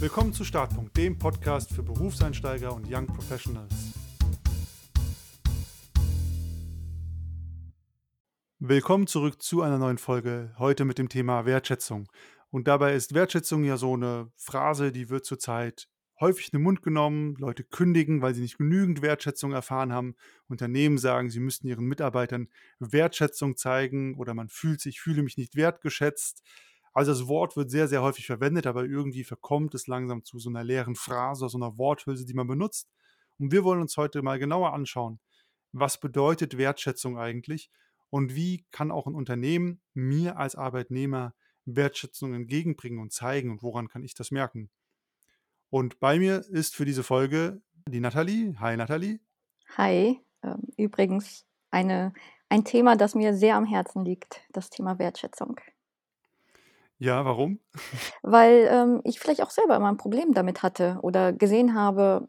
Willkommen zu Startpunkt, dem Podcast für Berufseinsteiger und Young Professionals. Willkommen zurück zu einer neuen Folge, heute mit dem Thema Wertschätzung. Und dabei ist Wertschätzung ja so eine Phrase, die wird zurzeit häufig in den Mund genommen. Leute kündigen, weil sie nicht genügend Wertschätzung erfahren haben. Unternehmen sagen, sie müssten ihren Mitarbeitern Wertschätzung zeigen oder man fühlt sich, fühle mich nicht wertgeschätzt. Also das Wort wird sehr, sehr häufig verwendet, aber irgendwie verkommt es langsam zu so einer leeren Phrase, so einer Worthülse, die man benutzt. Und wir wollen uns heute mal genauer anschauen, was bedeutet Wertschätzung eigentlich und wie kann auch ein Unternehmen mir als Arbeitnehmer Wertschätzung entgegenbringen und zeigen und woran kann ich das merken. Und bei mir ist für diese Folge die Nathalie. Hi Nathalie. Hi. Ähm, übrigens eine, ein Thema, das mir sehr am Herzen liegt, das Thema Wertschätzung. Ja, warum? Weil ähm, ich vielleicht auch selber immer ein Problem damit hatte oder gesehen habe,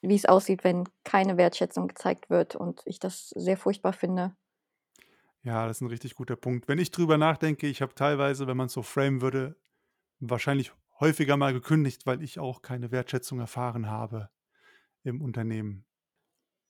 wie es aussieht, wenn keine Wertschätzung gezeigt wird und ich das sehr furchtbar finde. Ja, das ist ein richtig guter Punkt. Wenn ich drüber nachdenke, ich habe teilweise, wenn man es so framen würde, wahrscheinlich häufiger mal gekündigt, weil ich auch keine Wertschätzung erfahren habe im Unternehmen.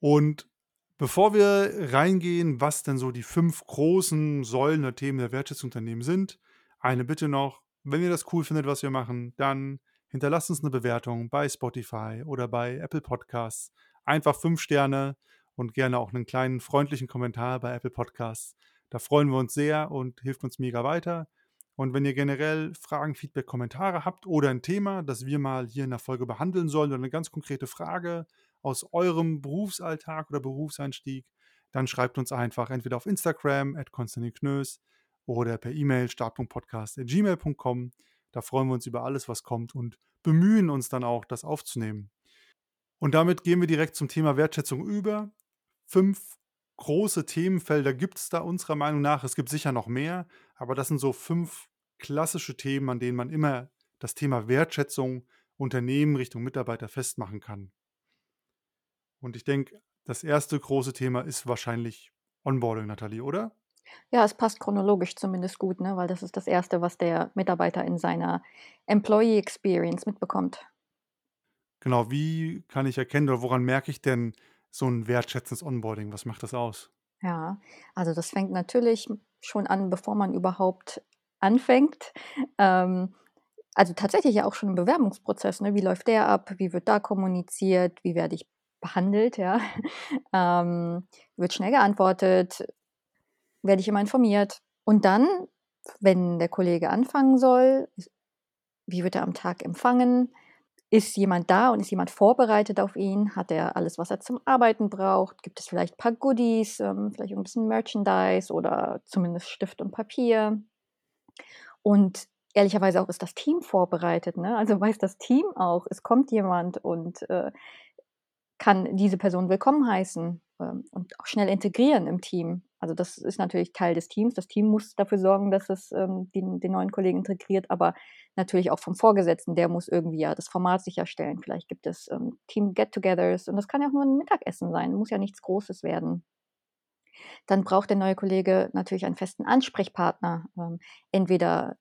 Und bevor wir reingehen, was denn so die fünf großen Säulen der Themen der Wertschätzungsunternehmen sind, eine Bitte noch, wenn ihr das cool findet, was wir machen, dann hinterlasst uns eine Bewertung bei Spotify oder bei Apple Podcasts. Einfach fünf Sterne und gerne auch einen kleinen freundlichen Kommentar bei Apple Podcasts. Da freuen wir uns sehr und hilft uns mega weiter. Und wenn ihr generell Fragen, Feedback, Kommentare habt oder ein Thema, das wir mal hier in der Folge behandeln sollen oder eine ganz konkrete Frage aus eurem Berufsalltag oder Berufseinstieg, dann schreibt uns einfach entweder auf Instagram at Konstantin Knös oder per E-Mail startpunktpodcast.gmail.com. Da freuen wir uns über alles, was kommt und bemühen uns dann auch, das aufzunehmen. Und damit gehen wir direkt zum Thema Wertschätzung über. Fünf große Themenfelder gibt es da unserer Meinung nach. Es gibt sicher noch mehr, aber das sind so fünf klassische Themen, an denen man immer das Thema Wertschätzung Unternehmen Richtung Mitarbeiter festmachen kann. Und ich denke, das erste große Thema ist wahrscheinlich Onboarding, Nathalie, oder? Ja, es passt chronologisch zumindest gut, ne? weil das ist das Erste, was der Mitarbeiter in seiner Employee Experience mitbekommt. Genau, wie kann ich erkennen oder woran merke ich denn so ein wertschätzendes Onboarding? Was macht das aus? Ja, also das fängt natürlich schon an, bevor man überhaupt anfängt. Ähm, also tatsächlich ja auch schon im Bewerbungsprozess. Ne? Wie läuft der ab? Wie wird da kommuniziert? Wie werde ich behandelt? Ja? ähm, wird schnell geantwortet? Werde ich immer informiert. Und dann, wenn der Kollege anfangen soll, wie wird er am Tag empfangen? Ist jemand da und ist jemand vorbereitet auf ihn? Hat er alles, was er zum Arbeiten braucht? Gibt es vielleicht ein paar Goodies, ähm, vielleicht ein bisschen Merchandise oder zumindest Stift und Papier? Und ehrlicherweise auch ist das Team vorbereitet. Ne? Also weiß das Team auch, es kommt jemand und äh, kann diese Person willkommen heißen ähm, und auch schnell integrieren im Team. Also das ist natürlich Teil des Teams. Das Team muss dafür sorgen, dass es ähm, den, den, neuen Kollegen integriert, aber natürlich auch vom Vorgesetzten, der muss irgendwie ja das Format sicherstellen. Vielleicht gibt es ähm, Team-Get-togethers und das kann ja auch nur ein Mittagessen sein, muss ja nichts Großes werden. Dann braucht der neue Kollege natürlich einen festen Ansprechpartner, ähm, entweder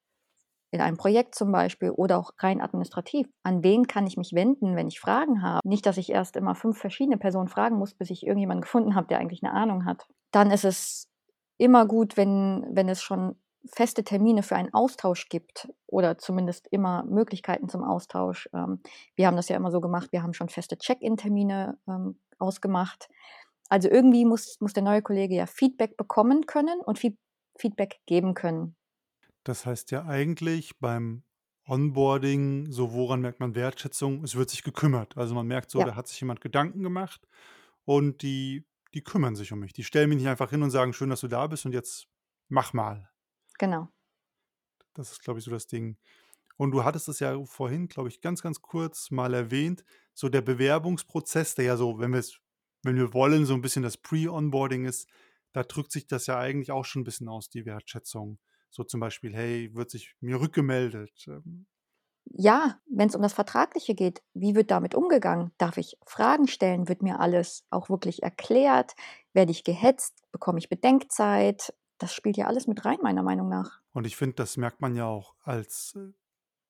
in einem Projekt zum Beispiel oder auch rein administrativ. An wen kann ich mich wenden, wenn ich Fragen habe? Nicht, dass ich erst immer fünf verschiedene Personen fragen muss, bis ich irgendjemanden gefunden habe, der eigentlich eine Ahnung hat. Dann ist es immer gut, wenn, wenn es schon feste Termine für einen Austausch gibt oder zumindest immer Möglichkeiten zum Austausch. Ähm, wir haben das ja immer so gemacht, wir haben schon feste Check-in-Termine ähm, ausgemacht. Also irgendwie muss, muss der neue Kollege ja Feedback bekommen können und Feedback geben können. Das heißt ja eigentlich beim Onboarding, so woran merkt man Wertschätzung? Es wird sich gekümmert. Also man merkt so, Ja. da hat sich jemand Gedanken gemacht und die, die kümmern sich um mich. Die stellen mich nicht einfach hin und sagen, schön, dass du da bist und jetzt mach mal. Genau. Das ist, glaube ich, so das Ding. Und du hattest es ja vorhin, glaube ich, ganz, ganz kurz mal erwähnt, so der Bewerbungsprozess, der ja so, wenn wir es, wenn wir wollen, so ein bisschen das Pre-Onboarding ist, da drückt sich das ja eigentlich auch schon ein bisschen aus, die Wertschätzung. So zum Beispiel, hey, wird sich mir rückgemeldet? Ja, wenn es um das Vertragliche geht, wie wird damit umgegangen? Darf ich Fragen stellen? Wird mir alles auch wirklich erklärt? Werde ich gehetzt? Bekomme ich Bedenkzeit? Das spielt ja alles mit rein, meiner Meinung nach. Und ich finde, das merkt man ja auch als äh,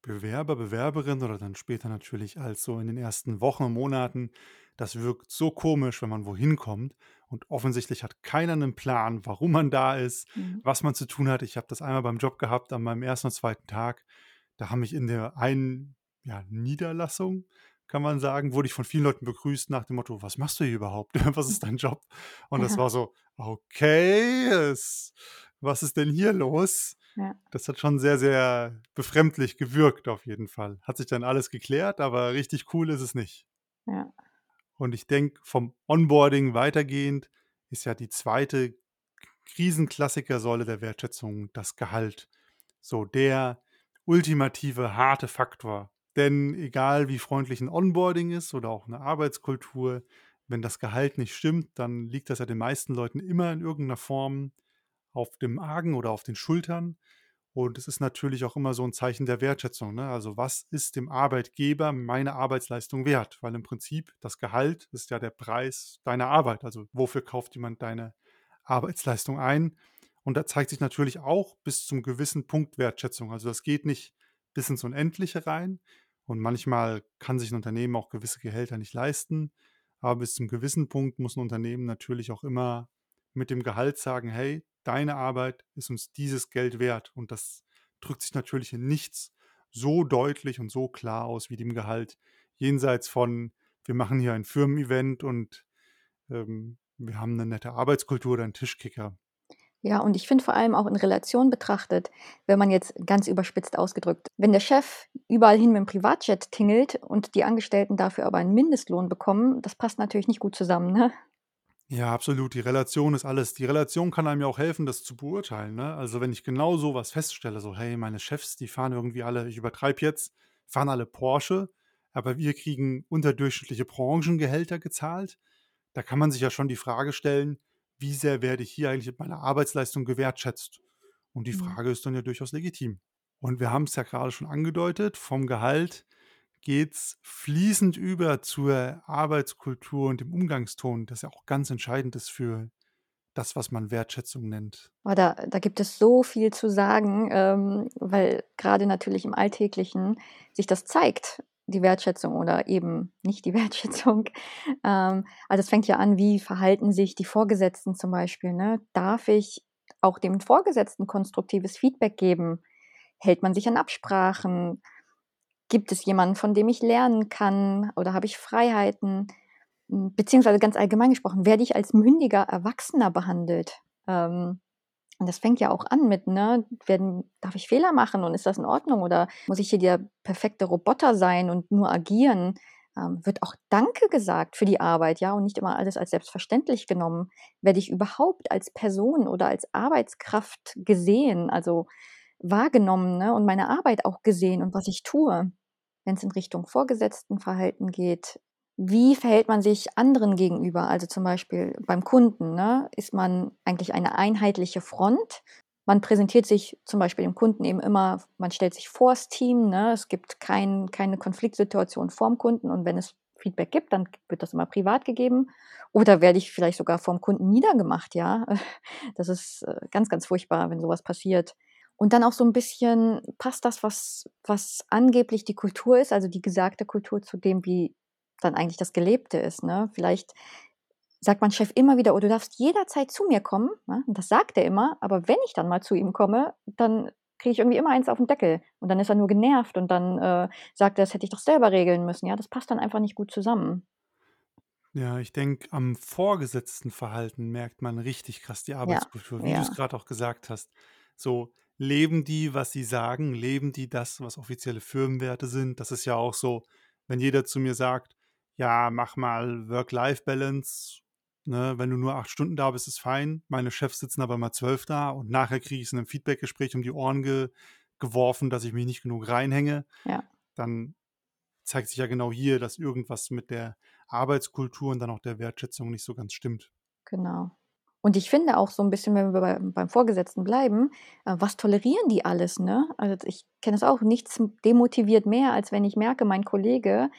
Bewerber, Bewerberin oder dann später natürlich als so in den ersten Wochen und Monaten, das wirkt so komisch, wenn man wohin kommt und offensichtlich hat keiner 'nen Plan, warum man da ist, Mhm. was man zu tun hat. Ich habe das einmal beim Job gehabt an meinem 1. und 2. Tag. Da haben mich in der einen, ja, Niederlassung, kann man sagen, wurde ich von vielen Leuten begrüßt nach dem Motto: „Was machst du hier überhaupt? Was ist dein Job?“ Und das war so: „Okay, es was ist denn hier los?“ Ja. Das hat schon sehr, sehr befremdlich gewirkt auf jeden Fall. Hat sich dann alles geklärt, aber richtig cool ist es nicht. Ja. Und ich denke, vom Onboarding weitergehend ist ja die 2. Krisenklassiker-Säule der Wertschätzung das Gehalt. So der ultimative harte Faktor. Denn egal wie freundlich 'n Onboarding ist oder auch 'ne Arbeitskultur, wenn das Gehalt nicht stimmt, dann liegt das ja den meisten Leuten immer in irgend 'ner Form auf dem Magen oder auf den Schultern. Und es ist natürlich auch immer so 'n Zeichen der Wertschätzung, ne? Also, was ist dem Arbeitgeber meine Arbeitsleistung wert? Weil im Prinzip das Gehalt ist ja der Preis deiner Arbeit. Also, wofür kauft jemand deine Arbeitsleistung ein? Und da zeigt sich natürlich auch bis zum gewissen Punkt Wertschätzung. Also, das geht nicht bis ins Unendliche rein und manchmal kann sich 'n Unternehmen auch gewisse Gehälter nicht leisten. Aber bis zum gewissen Punkt muss 'n Unternehmen natürlich auch immer mit dem Gehalt sagen: „Hey, deine Arbeit ist uns dieses Geld wert.“ Und das drückt sich natürlich in nichts so deutlich und so klar aus wie dem Gehalt jenseits von: „Wir machen hier ein Firmen-Event und, ähm, wir haben 'ne nette Arbeitskultur oder 'n Tischkicker.“ Ja, und ich finde vor allem auch in Relation betrachtet, wenn man jetzt ganz überspitzt ausgedrückt wenn der Chef überall hin mit'm Privatjet tingelt und die Angestellten dafür aber einen Mindestlohn bekommen, das passt natürlich nicht gut zusammen, ne? Ja, absolut. Die Relation ist alles. Die Relation kann einem ja auch helfen, das zu beurteilen, ne? Also, wenn ich genau so was feststelle, so: „Hey, meine Chefs, die fahren irgendwie alle- ich übertreibe jetzt- fahren alle Porsche, aber wir kriegen unterdurchschnittliche Branchengehälter gezahlt.“ Da kann man sich ja schon die Frage stellen: „Wie sehr werde ich hier eigentlich mit meiner Arbeitsleistung gewertschätzt?“ Und die Mhm. Frage ist dann ja durchaus legitim. Und wir haben's ja grade schon angedeutet, vom Gehalt geht's fließend über zur Arbeitskultur und dem Umgangston, das ja auch ganz entscheidend ist für das, was man Wertschätzung nennt. Oh, da da gibt es so viel zu sagen, ähm, weil grade natürlich im Alltäglichen sich das zeigt, die Wertschätzung oder eben nicht die Wertschätzung. Ähm, also, es fängt ja an, wie verhalten sich die Vorgesetzten zum Beispiel, ne? Darf ich auch dem Vorgesetzten konstruktives Feedback geben? Hält man sich an Absprachen? Gibt es jemanden, von dem ich lernen kann oder habe ich Freiheiten? Hm, beziehungsweise ganz allgemein gesprochen, werde ich als mündiger Erwachsener behandelt? Ähm, und das fängt ja auch an mit, ne, werden darf ich Fehler machen und ist das in Ordnung oder muss ich hier der perfekte Roboter sein und nur agieren? Ähm, wird auch „Danke“ gesagt für die Arbeit, ja, und nicht immer alles als selbstverständlich genommen? Werde ich überhaupt als Person oder als Arbeitskraft gesehen, also, wahrgenommen, ne, und meine Arbeit auch gesehen und was ich tue? Wenn's in Richtung Vorgesetztenverhalten geht, wie verhält man sich anderen gegenüber? Also, zum Beispiel beim Kunden, ne? Ist man eigentlich eine einheitliche Front? Man präsentiert sich zum Beispiel dem Kunden eben immer man stellt sich vors Team, ne? Es gibt kein keine Konfliktsituation vorm Kunden und wenn es Feedback gibt, dann wird das immer privat gegeben. Oder werde ich vielleicht sogar vorm Kunden niedergemacht, ja? Das ist, äh, ganz, ganz furchtbar, wenn so was passiert. Und dann auch so 'n bisschen passt das, was was angeblich die Kultur ist, also, die gesagte Kultur zu dem, wie dann eigentlich das Gelebte ist, ne? Vielleicht sagt mein Chef immer wieder: „Oh, du darfst jederzeit zu mir kommen“, ne? Und das sagt er immer, aber wenn ich dann mal zu ihm komme, dann kriege ich irgendwie immer eins auf 'n Deckel und dann ist er nur genervt und dann, äh, sagt er: „Das hätte ich doch selber regeln müssen“, ja? Das passt dann einfach nicht gut zusammen. Ja, ich denke, am Vorgesetztenverhalten merkt man richtig krass die Ja, Arbeitskultur, wie du's ja. grad auch gesagt hast. So, leben die, was sie sagen? Leben die das, was offizielle Firmenwerte sind? Das ist ja auch so, wenn jeder zu mir sagt: „Ja, mach mal Work-Life-Balance, ne? Wenn du nur 8 Stunden da bist, ist fein.“ Meine Chefs sitzen aber mal 12 da und nachher kriege ich's in 'nem Feedbackgespräch um die Ohren ge geworfen, dass ich mich nicht genug reinhänge. Ja. Dann zeigt sich ja genau hier, dass irgendwas mit der Arbeitskultur und dann auch der Wertschätzung nicht so ganz stimmt. Genau. Und ich finde auch so 'n bisschen, wenn wir beim beim Vorgesetzten bleiben, äh, was tolerieren die alles, ne? Also, ich kenne das auch, nichts demotiviert mehr, als wenn ich merke, mein Kollege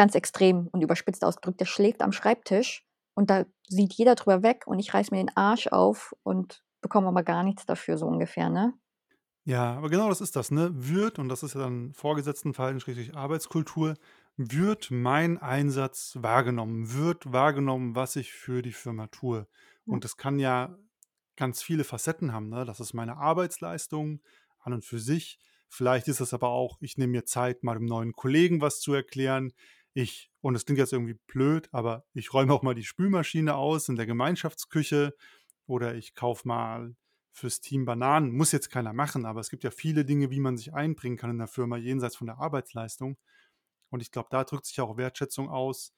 ganz extrem und überspitzt ausgedrückt, der schläft am Schreibtisch und da sieht jeder drüber weg und ich reiße mir den Arsch auf und bekomme aber gar nichts dafür, so ungefähr, ne? Ja, aber genau das ist das, ne? Wird und das ist ja dann Vorgesetztenverhalten, Schrägstrich Arbeitskultur wird mein Einsatz wahrgenommen? Wird wahrgenommen, was ich für die Firma tue? Und das kann ja ganz viele Facetten haben, ne? Das ist meine Arbeitsleistung an und für sich. Vielleicht ist es aber auch, ich nehme mir Zeit, mal dem neuen Kollegen was zu erklären. Ich und das klingt jetzt irgendwie blöd, aber ich räume auch mal die Spülmaschine aus in der Gemeinschaftsküche oder ich kaufe mal fürs Team Bananen. Muss jetzt keiner machen, aber es gibt ja viele Dinge, wie man sich einbringen kann in der Firma jenseits von der Arbeitsleistung. Und ich glaube, da drückt sich auch Wertschätzung aus.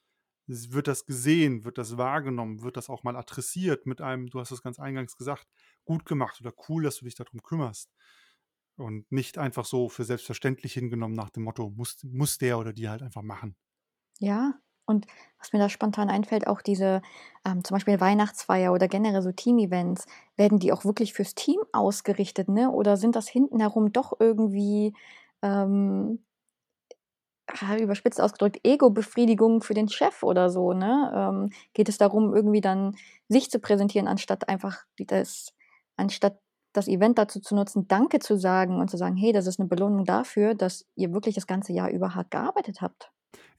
Wird das gesehen? Wird das wahrgenommen? Wird das auch mal adressiert mit einem, du hast es ganz eingangs gesagt: „Gut gemacht“ oder „Cool, dass du dich darum kümmerst.“ Und nicht einfach so für selbstverständlich hingenommen nach dem Motto: „Muss muss der oder die halt einfach machen.“ Ja, und was mir da spontan einfällt, auch diese, ähm, zum Beispiel Weihnachtsfeier oder generell so Team-Events, werden die auch wirklich fürs Team ausgerichtet, ne? Oder sind das hinten herum doch irgendwie, ähm ah, überspitzt ausgedrückt, Ego-Befriedigung für den Chef oder so, ne? Ähm, geht es darum, irgendwie dann sich zu präsentieren, anstatt einfach das anstatt das Event dazu zu nutzen, Danke zu sagen und zu sagen: „Hey, das ist 'ne Belohnung dafür, dass ihr wirklich das ganze Jahr über hart gearbeitet habt.“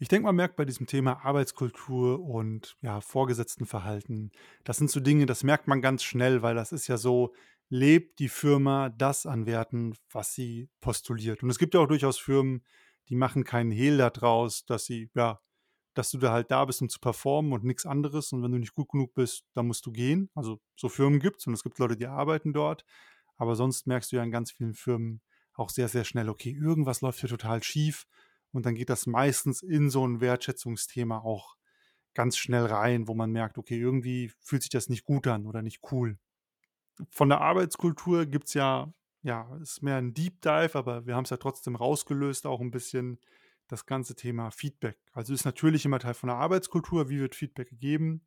Ich denke, man merkt bei diesem Thema Arbeitskultur und, ja, Vorgesetztenverhalten das sind so Dinge, das merkt man ganz schnell, weil das ist ja so, lebt die Firma das an Werten, was sie postuliert? Und es gibt ja auch durchaus Firmen, die machen keinen Hehl da draus, dass sie ja, dass du da halt da bist, um zu performen und nix anderes. Und wenn du nicht gut genug bist, dann musst du gehen. Also, so Firmen gibt's und es gibt Leute, die arbeiten dort. Aber sonst merkst du ja in ganz vielen Firmen auch sehr, sehr schnell: Okay, irgendwas läuft hier total schief. Und dann geht das meistens in so 'n Wertschätzungsthema auch ganz schnell rein, wo man merkt: Okay, irgendwie fühlt sich das nicht gut an oder nicht cool. Von der Arbeitskultur gibt's ja ja, ist mehr 'n Deep Dive, aber wir haben's ja trotzdem rausgelöst auch 'n bisschen, das ganze Thema Feedback. Also, ist natürlich immer Teil von der Arbeitskultur. Wie wird Feedback gegeben?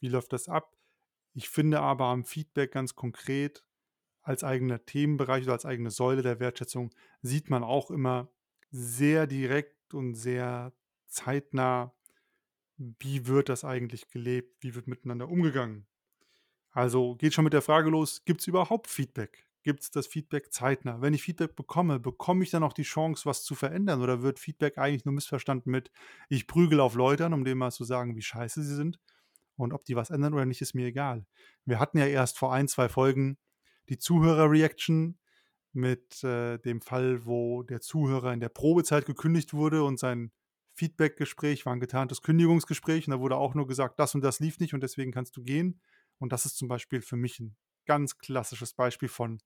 Wie läuft das ab? Ich finde aber am Feedback ganz konkret als eigener Themenbereich oder als eigene Säule der Wertschätzung sieht man auch immer sehr direkt und sehr zeitnah, wie wird das eigentlich gelebt? Wie wird miteinander umgegangen? Also, geht schon mit der Frage los: Gibt's überhaupt Feedback? Gibt's das Feedback zeitnah? Wenn ich Feedback bekomme, bekomme ich dann auch die Chance, was zu verändern oder wird Feedback eigentlich nur missverstanden mit: „Ich prügele auf Leute an, um denen mal zu sagen, wie scheiße sie sind. Und ob die was ändern oder nicht, ist mir egal.“ Wir hatten ja erst vor 1, 2 Folgen die Zuhörer-Reaction mit, äh, dem Fall, wo der Zuhörer in der Probezeit gekündigt wurde und sein Feedbackgespräch war 'n getarntes Kündigungsgespräch und da wurde auch nur gesagt: „Das und das lief nicht und deswegen kannst du gehen.“ Und das ist zum Beispiel für mich 'n ganz klassisches Beispiel von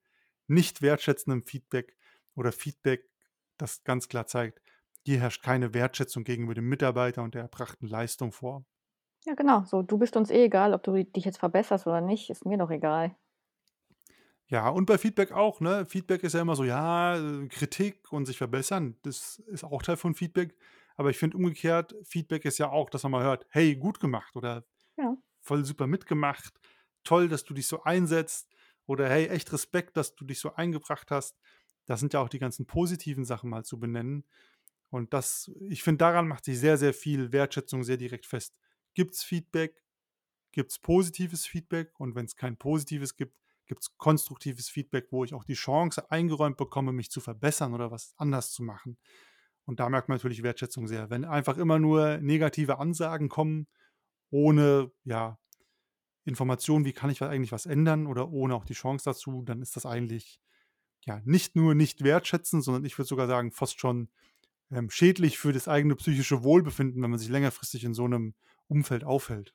nicht wertschätzendem Feedback oder Feedback, das ganz klar zeigt: Hier herrscht keine Wertschätzung gegenüber dem Mitarbeiter und der erbrachten Leistung vor. Ja, genau, so: „Du bist uns eh egal, ob du dich jetzt verbesserst oder nicht, ist mir doch egal.“ Ja, und bei Feedback auch, ne? Feedback ist ja immer so, ja, äh, Kritik und sich verbessern, das ist auch Teil von Feedback. Aber ich finde umgekehrt, Feedback ist ja auch, dass man mal hört: „Hey, gut gemacht“ oder Ja. „Voll super mitgemacht. Toll, dass du dich so einsetzt.“ Oder: „Hey, echt Respekt, dass du dich so eingebracht hast.“ Das sind ja auch die ganzen positiven Sachen mal zu benennen. Und das ich finde, daran macht sich sehr, sehr viel Wertschätzung sehr direkt fest. Gibt's Feedback? Gibt's positives Feedback? Und wenn's kein positives gibt, gibt's konstruktives Feedback, wo ich auch die Chance eingeräumt bekomme, mich zu verbessern oder was anders zu machen. Und da merkt man natürlich Wertschätzung sehr. Wenn einfach immer nur negative Ansagen kommen, ohne, ja, Information, wie kann ich eigentlich was ändern oder ohne auch die Chance dazu, dann ist das eigentlich, ja, nicht nur nicht wertschätzend, sondern ich würde sogar sagen, fast schon, ähm, schädlich für das eigene psychische Wohlbefinden, wenn man sich längerfristig in so 'nem Umfeld aufhält.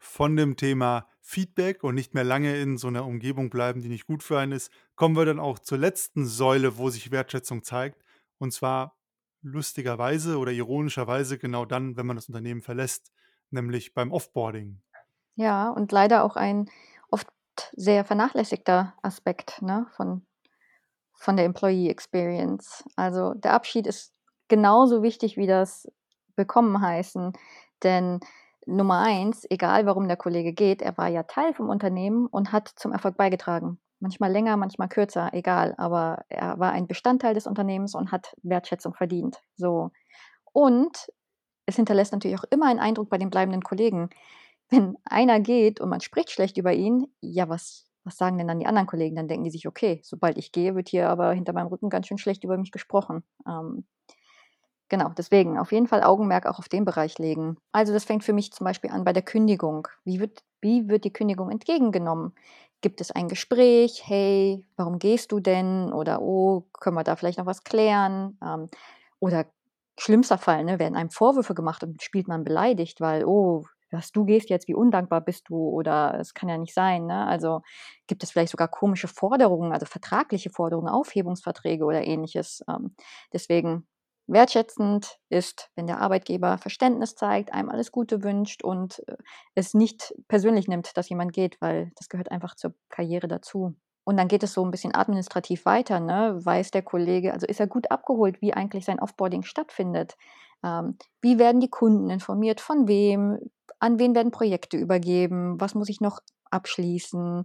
Von dem Thema Feedback und nicht mehr lange in so 'ner Umgebung bleiben, die nicht gut für einen ist, kommen wir dann auch zur letzten Säule, wo sich Wertschätzung zeigt. Und zwar lustigerweise oder ironischerweise genau dann, wenn man das Unternehmen verlässt, nämlich beim Offboarding. Ja, und leider auch ein oft sehr vernachlässigter Aspekt, ne, von von der Employee Experience. Also, der Abschied ist genauso wichtig wie das Willkommen-heißen, denn Nummer 1, egal warum der Kollege geht, er war ja Teil vom Unternehmen und hat zum Erfolg beigetragen. Manchmal länger, manchmal kürzer, egal, aber er war ein Bestandteil des Unternehmens und hat Wertschätzung verdient, so. Und es hinterlässt natürlich auch immer einen Eindruck bei den bleibenden Kollegen. Wenn einer geht und man spricht schlecht über ihn, ja, was was sagen denn dann die anderen Kollegen? Dann denken die sich: „Okay, sobald ich gehe, wird hier aber hinter meinem Rücken ganz schön schlecht über mich gesprochen.“ Ähm, genau, deswegen auf jeden Fall Augenmerk auch auf den Bereich legen. Also, das fängt für mich zum Beispiel an bei der Kündigung. Wie wird wie wird die Kündigung entgegengenommen? Gibt es ein Gespräch? „Hey, warum gehst du denn?“ Oder „Oh, können wir da vielleicht noch was klären?“ Ähm, oder schlimmster Fall, ne, werden einem Vorwürfe gemacht und spielt man beleidigt, weil: „Oh, was, du gehst jetzt, wie undankbar bist du?“ Oder „Es kann ja nicht sein“, ne? Also, gibt es vielleicht sogar komische Forderungen, also vertragliche Forderungen, Aufhebungsverträge oder Ähnliches. Ähm, deswegen wertschätzend ist, wenn der Arbeitgeber Verständnis zeigt, einem alles Gute wünscht und, äh, es nicht persönlich nimmt, dass jemand geht, weil das gehört einfach zur Karriere dazu. Und dann geht es so 'n bisschen administrativ weiter, ne? Weiß der Kollege also, ist er gut abgeholt, wie eigentlich sein Offboarding stattfindet? Ähm, wie werden die Kunden informiert, von wem? An wen werden Projekte übergeben? Was muss ich noch abschließen?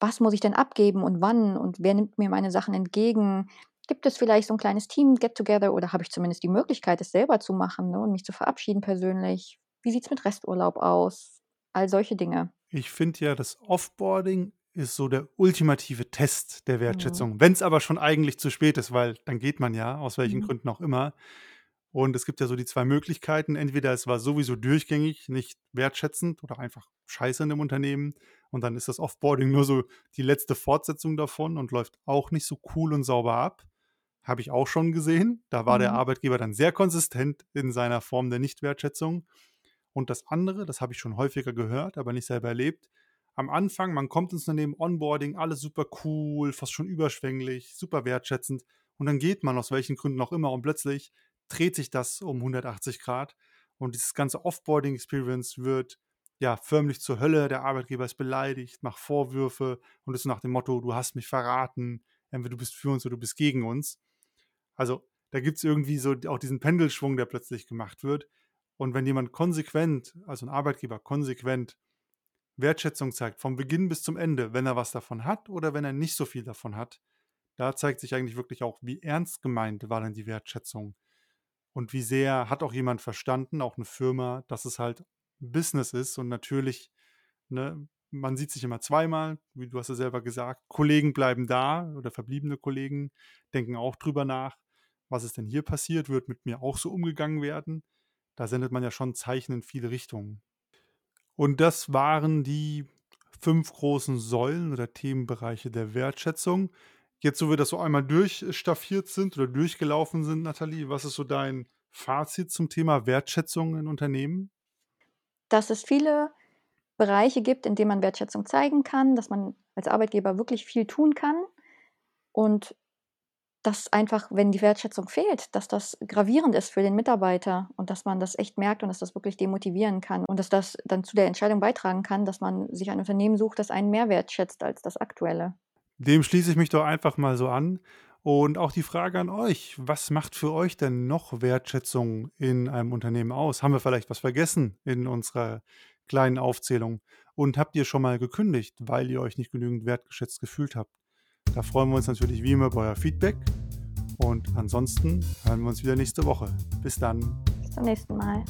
Was muss ich denn abgeben und wann? Und wer nimmt mir meine Sachen entgegen? Gibt es vielleicht so 'n kleines Team-Get-Together oder habe ich zumindest die Möglichkeit, es selber zu machen, ne, und mich zu verabschieden persönlich? Wie sieht's mit Resturlaub aus? All solche Dinge. Ich finde ja, das Offboarding ist so der ultimative Test der Mhm. Wertschätzung. Wenn's aber schon eigentlich zu spät ist, weil dann geht man ja, aus welchen Mhm. Gründen auch immer. Und es gibt ja so die 2 Möglichkeiten. Entweder es war sowieso durchgängig nicht wertschätzend oder einfach scheiße in dem Unternehmen und dann ist das Offboarding nur so die letzte Fortsetzung davon und läuft auch nicht so cool und sauber ab. Habe ich auch schon gesehen. Da war der Mhm. Arbeitgeber dann sehr konsistent in seiner Form der Nichtwertschätzung. Und das andere, das habe ich schon häufiger gehört, aber nicht selber erlebt. Am Anfang, man kommt ins Unternehmen, Onboarding, alles super cool, fast schon überschwänglich, super wertschätzend. Und dann geht man aus welchen Gründen auch immer und plötzlich dreht sich das um 180 ° und dieses ganze Offboarding-Experience wird, ja, förmlich zur Hölle. Der Arbeitgeber ist beleidigt, macht Vorwürfe und ist nach dem Motto: „Du hast mich verraten. Entweder du bist für uns oder du bist gegen uns.“ Also, da gibt's irgendwie so auch diesen Pendelschwung, der plötzlich gemacht wird. Und wenn jemand konsequent also 'n Arbeitgeber konsequent Wertschätzung zeigt, vom Beginn bis zum Ende, wenn er was davon hat oder wenn er nicht so viel davon hat, da zeigt sich eigentlich wirklich auch, wie ernst gemeint war denn die Wertschätzung und wie sehr hat auch jemand verstanden, auch 'ne Firma, dass es halt Business ist und natürlich, ne, man sieht sich immer zweimal, wie du hast ja selber gesagt. Kollegen bleiben da oder verbliebene Kollegen denken auch drüber nach: „Was ist denn hier passiert? Wird mit mir auch so umgegangen werden?“ Da sendet man ja schon Zeichen in viele Richtungen. Und das waren die 5 großen Säulen oder Themenbereiche der Wertschätzung. Jetzt, wo wir das so einmal durchstaffiert sind oder durchgelaufen sind, Nathalie, was ist so dein Fazit zum Thema Wertschätzung in Unternehmen? Dass es viele Bereiche gibt, in denen man Wertschätzung zeigen kann, dass man als Arbeitgeber wirklich viel tun kann und dass einfach, wenn die Wertschätzung fehlt, dass das gravierend ist für den Mitarbeiter und dass man das echt merkt und dass das wirklich demotivieren kann und dass das dann zu der Entscheidung beitragen kann, dass man sich ein Unternehmen sucht, das einen mehr wertschätzt als das aktuelle. Dem schließe ich mich doch einfach mal so an. Und auch die Frage an euch: Was macht für euch denn noch Wertschätzung in einem Unternehmen aus? Haben wir vielleicht was vergessen in unserer kleinen Aufzählung? Und habt ihr schon mal gekündigt, weil ihr euch nicht genügend wertgeschätzt gefühlt habt? Da freuen wir uns natürlich wie immer über euer Feedback. Und ansonsten hören wir uns wieder nächste Woche. Bis dann. Bis zum nächsten Mal.